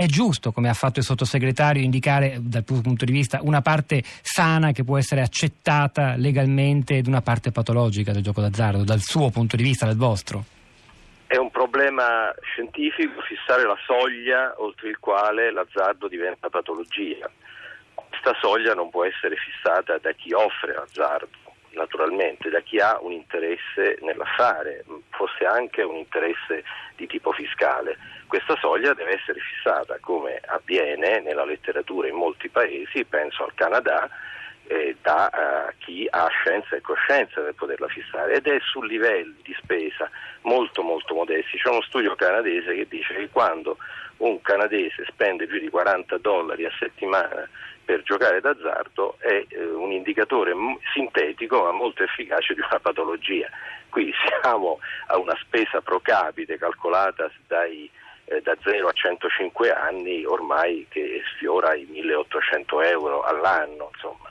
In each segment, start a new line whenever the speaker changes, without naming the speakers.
È giusto, come ha fatto il sottosegretario, indicare dal punto di vista una parte sana che può essere accettata legalmente ed una parte patologica del gioco d'azzardo, dal suo punto di vista, dal vostro?
È un problema scientifico fissare la soglia oltre il quale l'azzardo diventa patologia. Questa soglia non può essere fissata da chi offre l'azzardo, naturalmente, da chi ha un interesse nell'affare, forse anche un interesse di tipo fiscale. Questa soglia deve essere fissata come avviene nella letteratura in molti paesi, penso al Canada, eh, da uh, chi ha scienza e coscienza per poterla fissare ed è su livelli di spesa molto molto modesti. C'è uno studio canadese che dice che quando un canadese spende più di 40 dollari a settimana per giocare d'azzardo è eh, un indicatore m- sintetico ma molto efficace di una patologia. Qui siamo a una spesa pro capite calcolata dai, eh, da 0 a 105 anni ormai che sfiora i 1800 euro all'anno. Insomma.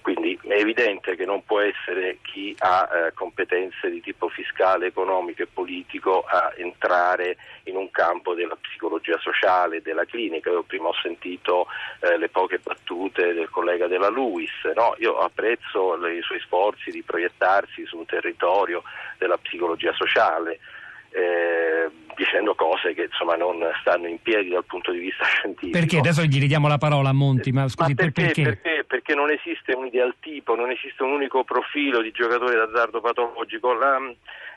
Quindi è evidente che non può essere chi ha eh, competenze di tipo fiscale, economico e politico a entrare in un campo della psicologia sociale, della clinica. Io prima ho sentito eh, le poche battute del collega della Luis, no? io apprezzo i suoi sforzi di proiettarsi su un territorio della psicologia sociale. Eh, dicendo cose che insomma non stanno in piedi dal punto di vista scientifico.
Perché? Adesso gli ridiamo la parola a Monti, ma scusi,
ma perché,
perché?
perché? Perché? non esiste un ideal tipo, non esiste un unico profilo di giocatore d'azzardo patologico. La,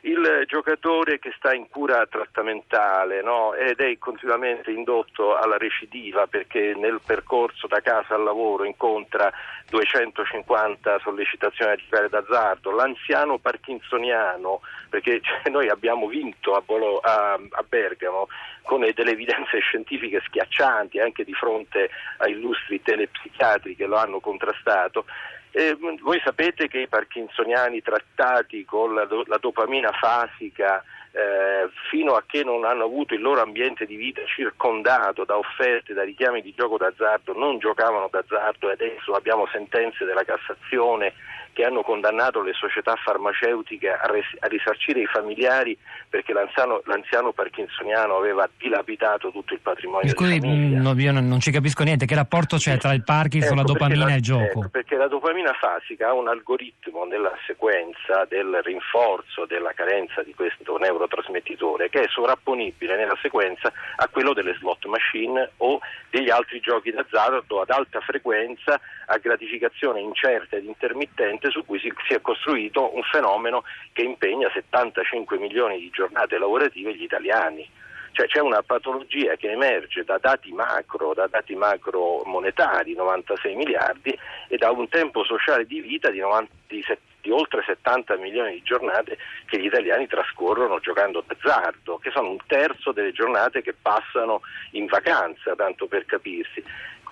il giocatore che sta in cura trattamentale no? ed è continuamente indotto alla recidiva perché nel percorso da casa al lavoro incontra 250 sollecitazioni a giocare d'azzardo, l'anziano parkinsoniano, perché cioè, noi abbiamo vinto a, Bolo, a, a Bergamo con delle evidenze scientifiche schiaccianti anche di fronte a illustri telepsichiatri che lo hanno contrastato. Eh, voi sapete che i parkinsoniani trattati con la, do, la dopamina fasica eh, fino a che non hanno avuto il loro ambiente di vita circondato da offerte, da richiami di gioco d'azzardo, non giocavano d'azzardo e adesso abbiamo sentenze della Cassazione che hanno condannato le società farmaceutiche a, res- a risarcire i familiari perché l'anziano, l'anziano, parkinsoniano aveva dilapidato tutto il patrimonio di
no, io non, non, ci capisco niente, che rapporto c'è tra il Parkinson, ecco, la dopamina
la,
e il gioco?
Ecco, perché la dopamina fasica ha un algoritmo nella sequenza del rinforzo della carenza di questo neurotrasmettitore che è sovrapponibile nella sequenza a quello delle slot machine o degli altri giochi d'azzardo ad alta frequenza a gratificazione incerta ed intermittente su cui si, si, è costruito un fenomeno che impegna 75 milioni di giornate lavorative gli italiani. Cioè c'è una patologia che emerge da dati macro, da dati macro monetari, 96 miliardi, e da un tempo sociale di vita di, 90, di, di oltre 70 milioni di giornate che gli italiani trascorrono giocando d'azzardo, che sono un terzo delle giornate che passano in vacanza, tanto per capirsi.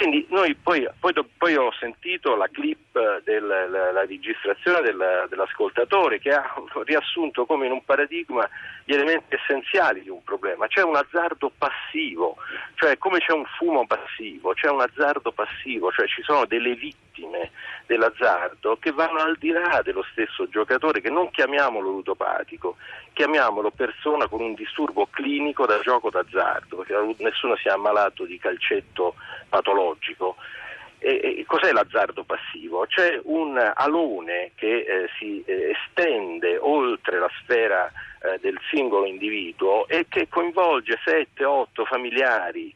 Quindi noi poi, poi, poi, ho sentito la clip della la registrazione del, dell'ascoltatore che ha riassunto come in un paradigma gli elementi essenziali di un problema. C'è un azzardo passivo, cioè come c'è un fumo passivo, c'è un azzardo passivo, cioè ci sono delle vittime dell'azzardo che vanno al di là dello stesso giocatore, che non chiamiamolo ludopatico, chiamiamolo persona con un disturbo clinico da gioco d'azzardo, perché nessuno si è ammalato di calcetto patologico. E, e, cos'è l'azzardo passivo? C'è un alone che eh, si eh, estende oltre la sfera eh, del singolo individuo e che coinvolge 7-8 familiari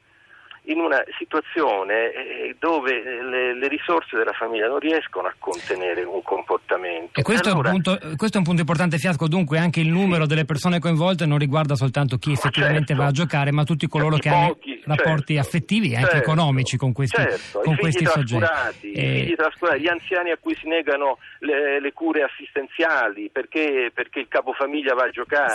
in una situazione eh, dove le, le, risorse della famiglia non riescono a contenere un comportamento.
E questo, allora, è, un punto, questo è un punto importante, Fiasco, dunque anche il numero sì. delle persone coinvolte non riguarda soltanto chi effettivamente certo. va a giocare, ma tutti coloro che pochi, hanno rapporti certo. affettivi e anche certo. economici con questi,
certo.
con questi soggetti.
Eh, gli anziani a cui si negano le, le cure assistenziali perché, perché il capofamiglia va a giocare.